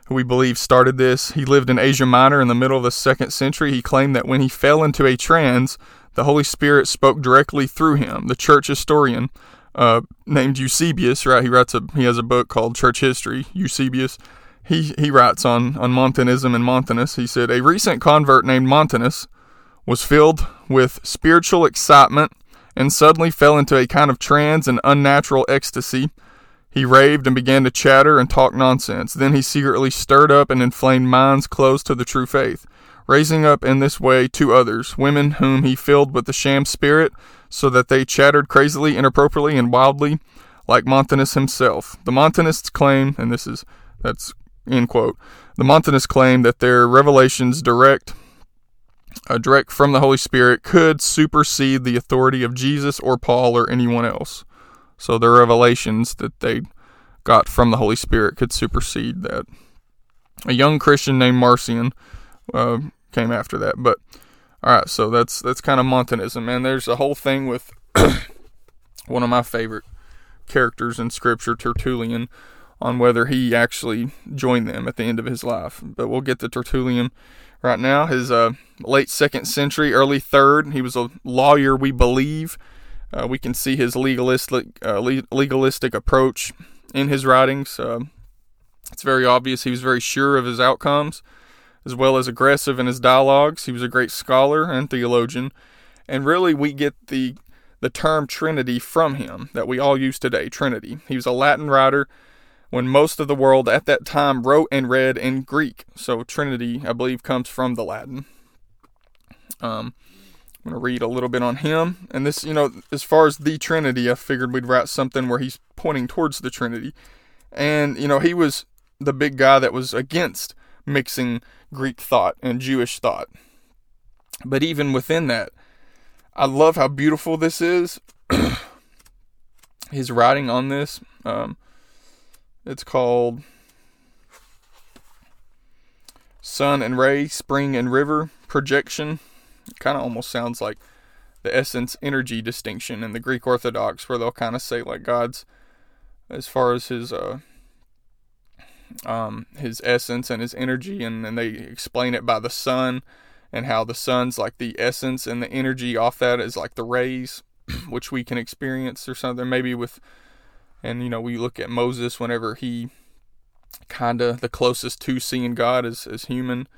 [SPEAKER 1] who we believe started this. He lived in Asia Minor in the middle of the second century. He claimed that when he fell into a trance, the Holy Spirit spoke directly through him. The church historian uh, named Eusebius, right? He writes a he has a book called Church History. Eusebius, he he writes on on Montanism and Montanus. He said a recent convert named Montanus was filled with spiritual excitement and suddenly fell into a kind of trance and unnatural ecstasy. He raved and began to chatter and talk nonsense. Then he secretly stirred up and inflamed minds closed to the true faith, raising up in this way two others, women whom he filled with the sham spirit so that they chattered crazily, inappropriately, and wildly, like Montanus himself. The Montanists claim, and this is that's end quote. The Montanists claim that their revelations direct, uh, direct from the Holy Spirit, could supersede the authority of Jesus or Paul or anyone else. So their revelations that they got from the Holy Spirit could supersede that. A young Christian named Marcion uh, came after that, but all right, so that's that's kind of Montanism, and There's a whole thing with one of my favorite characters in Scripture, Tertullian, on whether he actually joined them at the end of his life. But we'll get to Tertullian right now. His uh, late second century, early third. He was a lawyer, we believe. Uh, we can see his legalistic uh, legalistic approach in his writings. Uh, it's very obvious he was very sure of his outcomes as well as aggressive in his dialogues. He was a great scholar and theologian, and really we get the the term Trinity from him that we all use today, Trinity. He was a Latin writer when most of the world at that time wrote and read in Greek. So Trinity, I believe, comes from the Latin. Um, I'm going to read a little bit on him. And this, you know, as far as the Trinity, I figured we'd write something where he's pointing towards the Trinity. And, you know, he was the big guy that was against mixing Greek thought and Jewish thought. But even within that, I love how beautiful this is. His writing on this, um, it's called Sun and Ray, Spring and River Projection. Kind of almost sounds like the essence energy distinction in the Greek Orthodox, where they'll kind of say, like, God's, as far as his, uh, um, his essence and his energy, and, and they explain it by the sun and how the sun's like the essence and the energy off that is like the rays, which we can experience or something. Maybe with, and you know, we look at Moses whenever he kind of the closest to seeing God as, as human,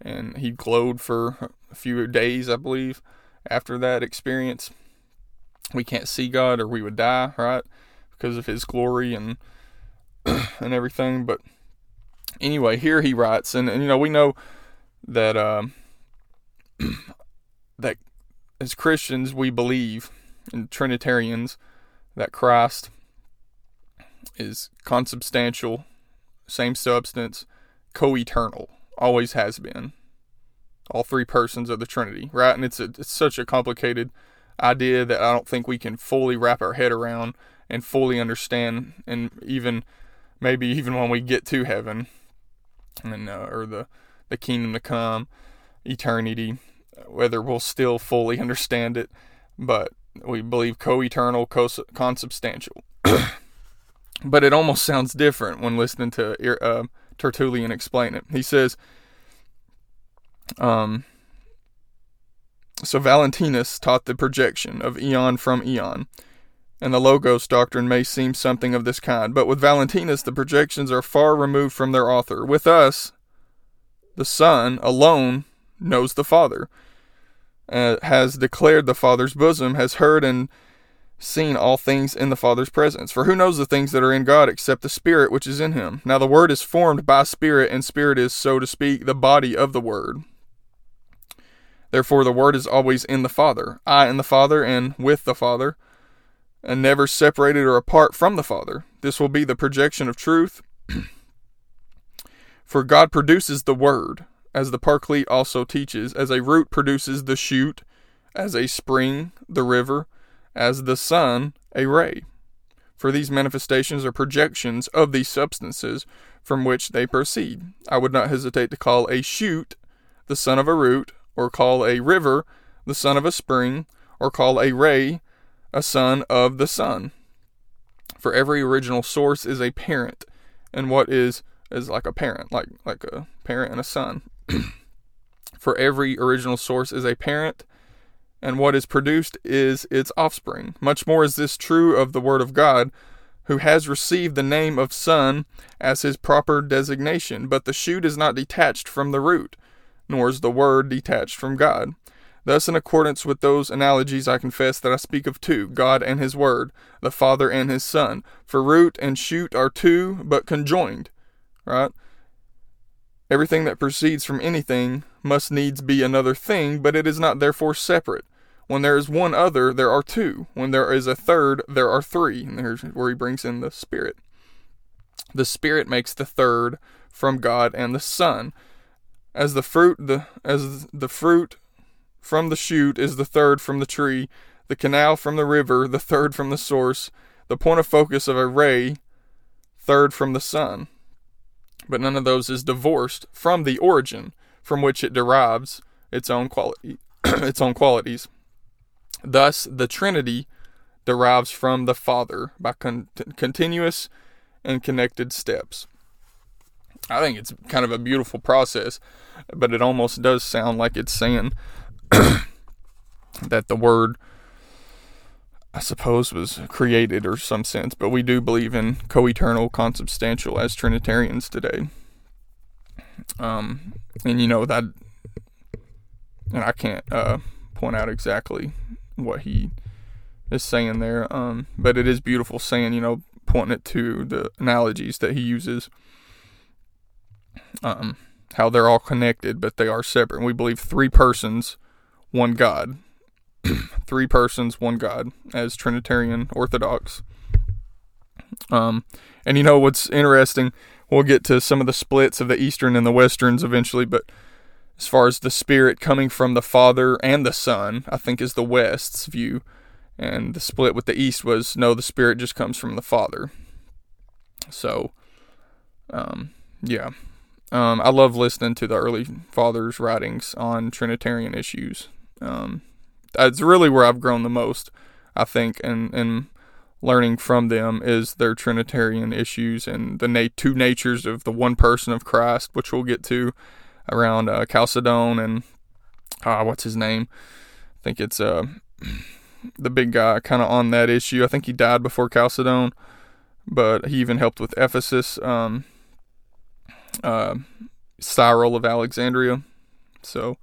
[SPEAKER 1] and he glowed for a few days, I believe, after that experience. We can't see God or we would die, right? Because of his glory and and everything. But anyway, here he writes, and, and you know, we know that um, that as Christians we believe and Trinitarians that Christ is consubstantial, same substance, co-eternal, always has been. All three persons of the Trinity, right? And it's a, it's such a complicated idea that I don't think we can fully wrap our head around and fully understand, and even maybe even when we get to heaven and uh, or the the kingdom to come, eternity, whether we'll still fully understand it, but we believe co-eternal, consubstantial. but it almost sounds different when listening to uh, Tertullian explain it. He says, um, so Valentinus taught the projection of eon from eon, and the Logos doctrine may seem something of this kind, but with Valentinus the projections are far removed from their author. With us, the Son alone knows the Father, uh, has declared the Father's bosom, has heard and seen all things in the Father's presence. For who knows the things that are in God except the Spirit which is in him? Now the Word is formed by Spirit, and Spirit is, so to speak, the body of the Word. Therefore, the Word is always in the Father, I in the Father, and with the Father, and never separated or apart from the Father. This will be the projection of truth. For God produces the Word, as the Paraclete also teaches, as a root produces the shoot, as a spring the river, as the sun a ray. For these manifestations are projections of these substances from which they proceed. I would not hesitate to call a shoot the son of a root, or call a river the son of a spring, or call a ray a son of the Son. For every original source is a parent, and what is is like a parent, like like a parent and a son. For every original source is a parent, and what is produced is its offspring. Much more is this true of the Word of God, who has received the name of Son as his proper designation, but the shoot is not detached from the root, nor is the Word detached from God. Thus, in accordance with those analogies, I confess that I speak of two God and His Word, the Father and His Son. For root and shoot are two, but conjoined. Right? Everything that proceeds from anything must needs be another thing, but it is not therefore separate. When there is one other, there are two. When there is a third, there are three. And here's where he brings in the Spirit. The Spirit makes the third from God and the Son. As the fruit the as the fruit from the shoot is the third from the tree, the canal from the river, the third from the source, the point of focus of a ray, third from the sun but none of those is divorced from the origin from which it derives its own quality its own qualities. Thus, the Trinity derives from the Father by con- continuous and connected steps. I think it's kind of a beautiful process, but it almost does sound like it's saying that the Word I suppose, was created or some sense, but we do believe in co-eternal, consubstantial as Trinitarians today. Um, and you know that, and I can't uh, point out exactly what he is saying there, um, but it is beautiful saying, you know, pointing it to the analogies that he uses. Um, how they're all connected, but they are separate. And we believe three persons, one God. three persons, one God, as Trinitarian Orthodox. Um, and you know what's interesting? We'll get to some of the splits of the Eastern and the Westerns eventually, but as far as the Spirit coming from the Father and the Son, I think is the West's view. And the split with the East was no, the Spirit just comes from the Father. So, um, yeah. Um, I love listening to the early fathers' writings on Trinitarian issues. Um, that's really where I've grown the most, I think, and and learning from them is their Trinitarian issues and the na- two natures of the one person of Christ, which we'll get to around uh, Chalcedon and uh, what's his name? I think it's uh, the big guy kind of on that issue. I think he died before Chalcedon, but he even helped with Ephesus. Um, uh, Cyril of Alexandria. So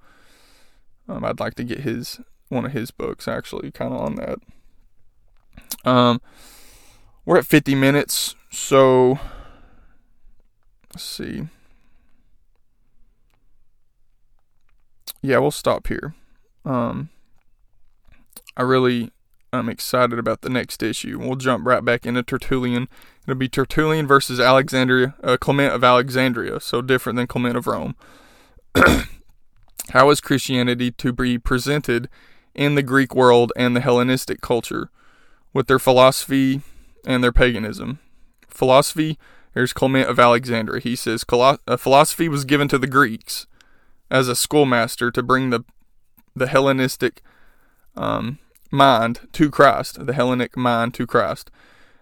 [SPEAKER 1] um, I'd like to get his one of his books actually kind of on that. Um, we're at 50 minutes, so let's see. Yeah, we'll stop here. Um, I really am excited about the next issue. We'll jump right back into Tertullian. It'll be Tertullian versus Alexandria, uh, Clement of Alexandria, so different than Clement of Rome. How is Christianity to be presented in the Greek world and the Hellenistic culture? with their philosophy and their paganism. Philosophy, here's Clement of Alexandria. He says philosophy was given to the Greeks as a schoolmaster to bring the the Hellenistic um, mind to Christ, the Hellenic mind to Christ.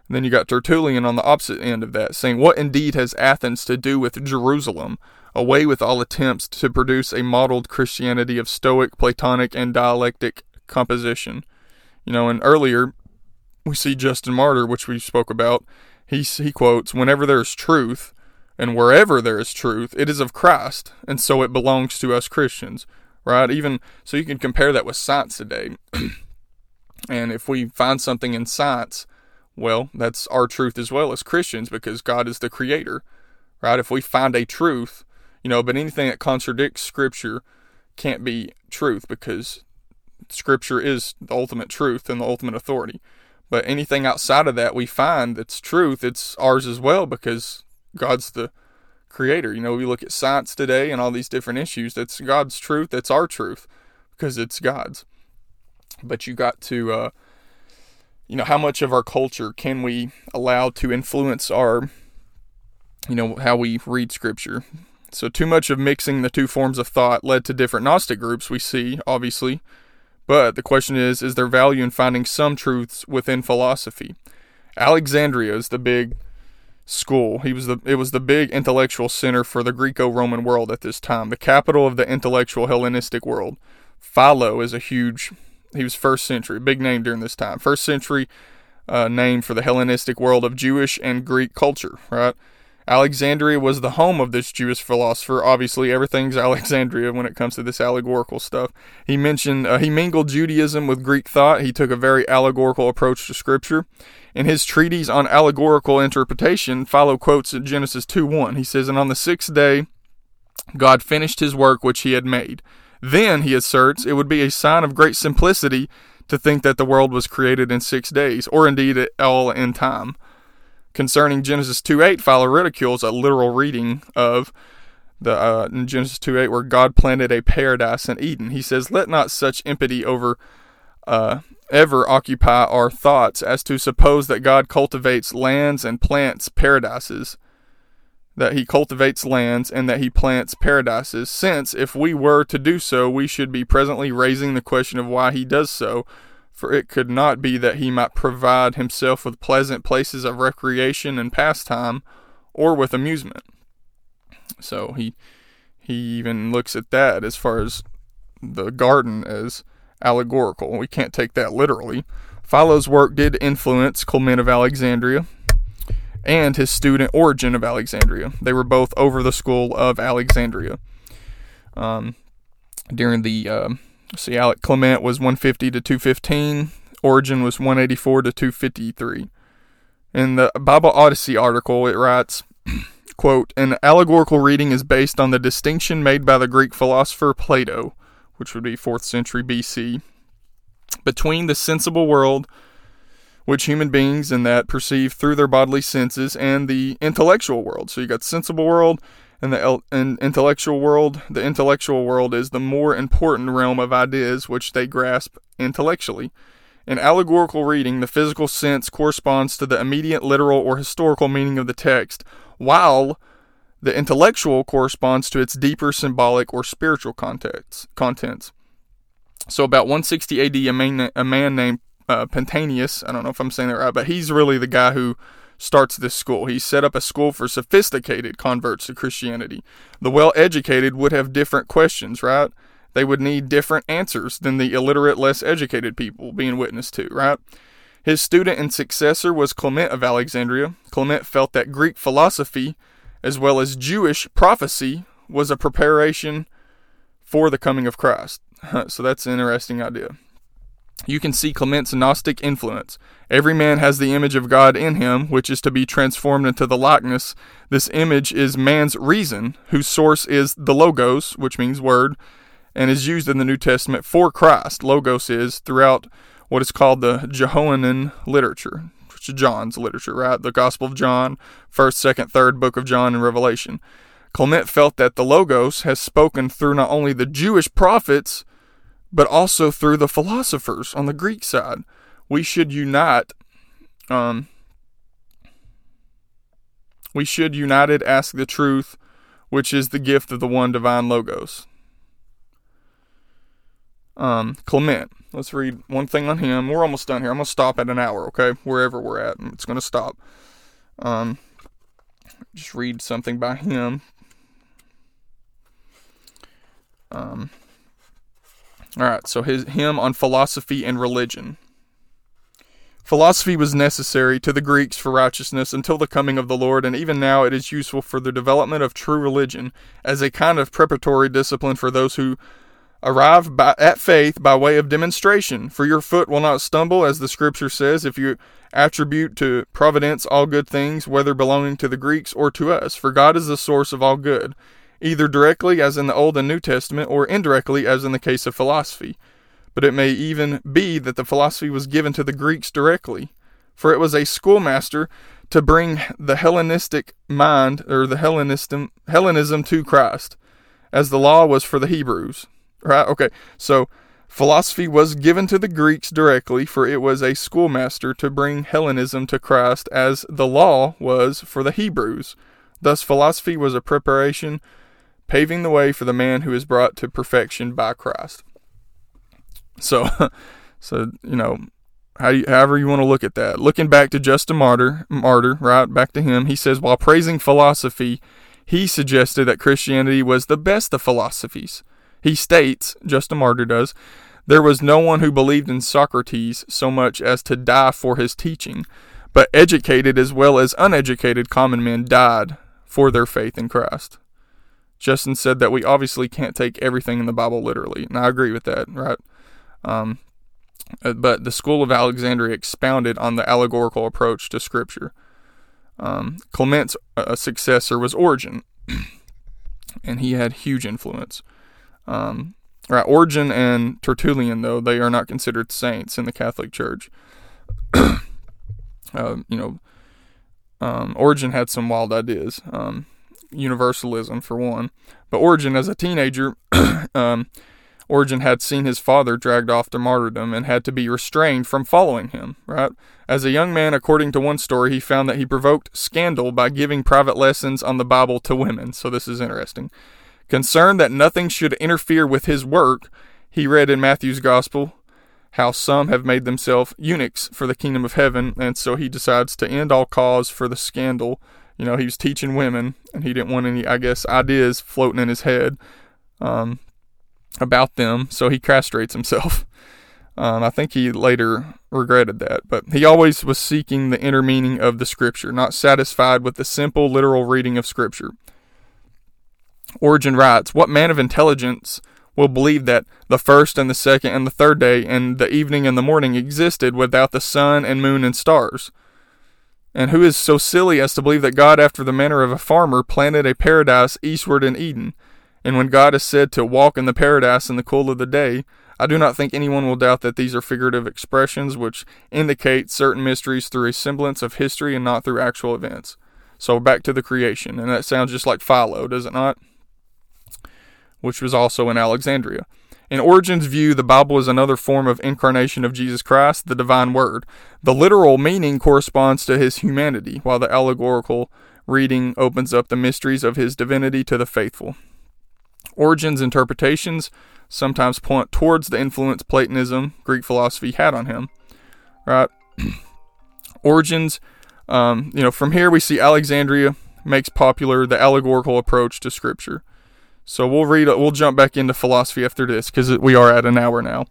[SPEAKER 1] And then you got Tertullian on the opposite end of that, saying, What indeed has Athens to do with Jerusalem? Away with all attempts to produce a modeled Christianity of Stoic, Platonic, and dialectic composition. You know, and earlier we see Justin Martyr, which we spoke about. He, he quotes, Whenever there is truth, and wherever there is truth, it is of Christ, and so it belongs to us Christians, right? Even so, you can compare that with science today. and if we find something in science, well, that's our truth as well as Christians because God is the creator, right? If we find a truth, you know, but anything that contradicts Scripture can't be truth because Scripture is the ultimate truth and the ultimate authority. But anything outside of that we find that's truth, it's ours as well because God's the creator. You know, we look at science today and all these different issues. That's God's truth. That's our truth because it's God's. But you got to, uh, you know, how much of our culture can we allow to influence our, you know, how we read scripture? So, too much of mixing the two forms of thought led to different Gnostic groups we see, obviously, but the question is is there value in finding some truths within philosophy? Alexandria is the big school. He was the it was the big intellectual center for the Greco-Roman world at this time, the capital of the intellectual Hellenistic world. Philo is a huge he was first century, big name during this time. First century uh, name for the Hellenistic world of Jewish and Greek culture, right? Alexandria was the home of this Jewish philosopher. Obviously, everything's Alexandria when it comes to this allegorical stuff. He mentioned uh, he mingled Judaism with Greek thought. He took a very allegorical approach to Scripture. In his treatise on allegorical interpretation, Philo quotes Genesis 2 1. He says, And on the sixth day, God finished his work which he had made. Then, he asserts, it would be a sign of great simplicity to think that the world was created in six days, or indeed all in time concerning Genesis 2:8, Philo ridicules a literal reading of the uh, in Genesis 2:8 where God planted a paradise in Eden. He says, "Let not such impity over uh, ever occupy our thoughts as to suppose that God cultivates lands and plants paradises." That he cultivates lands and that he plants paradises, since if we were to do so, we should be presently raising the question of why he does so, for it could not be that he might provide himself with pleasant places of recreation and pastime, or with amusement. So he he even looks at that as far as the garden as allegorical. We can't take that literally. Philo's work did influence Clement of Alexandria and his student Origen of Alexandria. They were both over the school of Alexandria. Um, during the uh, See, Alec Clement was 150 to 215. Origen was 184 to 253. In the Bible Odyssey article, it writes, quote, An allegorical reading is based on the distinction made by the Greek philosopher Plato, which would be 4th century BC, between the sensible world, which human beings and that perceive through their bodily senses, and the intellectual world. So you got sensible world and the and intellectual world. The intellectual world is the more important realm of ideas which they grasp intellectually. In allegorical reading, the physical sense corresponds to the immediate literal or historical meaning of the text, while the intellectual corresponds to its deeper symbolic or spiritual contents. So, about 160 AD, a man, a man named uh, Pantanius, I don't know if I'm saying that right, but he's really the guy who starts this school. He set up a school for sophisticated converts to Christianity. The well educated would have different questions, right? They would need different answers than the illiterate, less educated people being witnessed to, right? His student and successor was Clement of Alexandria. Clement felt that Greek philosophy, as well as Jewish prophecy, was a preparation for the coming of Christ. so that's an interesting idea. You can see Clement's Gnostic influence. Every man has the image of God in him, which is to be transformed into the likeness. This image is man's reason, whose source is the Logos, which means word, and is used in the New Testament for Christ. Logos is throughout what is called the Johannine literature, which is John's literature, right? The Gospel of John, 1st, 2nd, 3rd book of John, and Revelation. Clement felt that the Logos has spoken through not only the Jewish prophets, but also through the philosophers on the Greek side. We should unite. Um, we should united ask the truth, which is the gift of the one divine Logos um, Clement. Let's read one thing on him. We're almost done here. I'm gonna stop at an hour, okay? Wherever we're at, it's gonna stop. Um, just read something by him. Um, all right. So his him on philosophy and religion. Philosophy was necessary to the Greeks for righteousness until the coming of the Lord, and even now it is useful for the development of true religion as a kind of preparatory discipline for those who Arrive by, at faith by way of demonstration, for your foot will not stumble, as the scripture says, if you attribute to providence all good things, whether belonging to the Greeks or to us. For God is the source of all good, either directly, as in the Old and New Testament, or indirectly, as in the case of philosophy. But it may even be that the philosophy was given to the Greeks directly, for it was a schoolmaster to bring the Hellenistic mind, or the Hellenism, Hellenism to Christ, as the law was for the Hebrews. Right? Okay. So philosophy was given to the Greeks directly, for it was a schoolmaster to bring Hellenism to Christ, as the law was for the Hebrews. Thus, philosophy was a preparation, paving the way for the man who is brought to perfection by Christ. So, so you know, how you, however you want to look at that. Looking back to Justin Martyr, Martyr, right back to him, he says, while praising philosophy, he suggested that Christianity was the best of philosophies. He states, Justin Martyr does, there was no one who believed in Socrates so much as to die for his teaching, but educated as well as uneducated common men died for their faith in Christ. Justin said that we obviously can't take everything in the Bible literally, and I agree with that, right? Um, uh, but the School of Alexandria expounded on the allegorical approach to Scripture. Um, Clement's uh, successor was Origen, and he had huge influence. Um, right, Origen and Tertullian, though, they are not considered saints in the Catholic Church. uh, you know, um, Origen had some wild ideas. Um, universalism, for one. But Origen, as a teenager, um, Origen had seen his father dragged off to martyrdom and had to be restrained from following him, right? As a young man, according to one story, he found that he provoked scandal by giving private lessons on the Bible to women. So this is interesting. Concerned that nothing should interfere with his work, he read in Matthew's Gospel how some have made themselves eunuchs for the kingdom of heaven, and so he decides to end all cause for the scandal. You know, he was teaching women, and he didn't want any, I guess, ideas floating in his head um, about them, so he castrates himself. Um, I think he later regretted that, but he always was seeking the inner meaning of the scripture, not satisfied with the simple literal reading of scripture. Origen writes, What man of intelligence will believe that the first and the second and the third day and the evening and the morning existed without the sun and moon and stars? And who is so silly as to believe that God, after the manner of a farmer, planted a paradise eastward in Eden? And when God is said to walk in the paradise in the cool of the day, I do not think anyone will doubt that these are figurative expressions which indicate certain mysteries through a semblance of history and not through actual events. So back to the creation, and that sounds just like Philo, does it not? Which was also in Alexandria. In Origen's view, the Bible is another form of incarnation of Jesus Christ, the divine word. The literal meaning corresponds to his humanity, while the allegorical reading opens up the mysteries of his divinity to the faithful. Origen's interpretations sometimes point towards the influence Platonism, Greek philosophy, had on him. Right? Origen's, um, you know, from here we see Alexandria makes popular the allegorical approach to Scripture. So we'll read. We'll jump back into philosophy after this because we are at an hour now.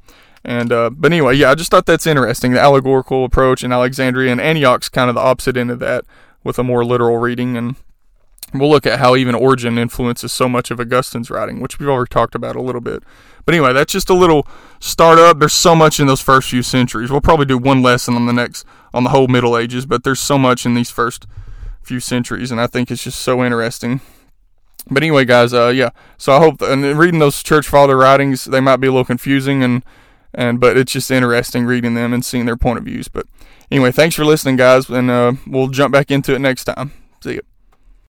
[SPEAKER 1] And uh, but anyway, yeah, I just thought that's interesting. The allegorical approach in Alexandria and Antioch's kind of the opposite end of that, with a more literal reading. And we'll look at how even Origen influences so much of Augustine's writing, which we've already talked about a little bit. But anyway, that's just a little startup. There's so much in those first few centuries. We'll probably do one lesson on the next on the whole Middle Ages, but there's so much in these first few centuries, and I think it's just so interesting. But anyway, guys, uh, yeah. So I hope, and reading those church father writings, they might be a little confusing, and and but it's just interesting reading them and seeing their point of views. But anyway, thanks for listening, guys, and uh, we'll jump back into it next time. See you.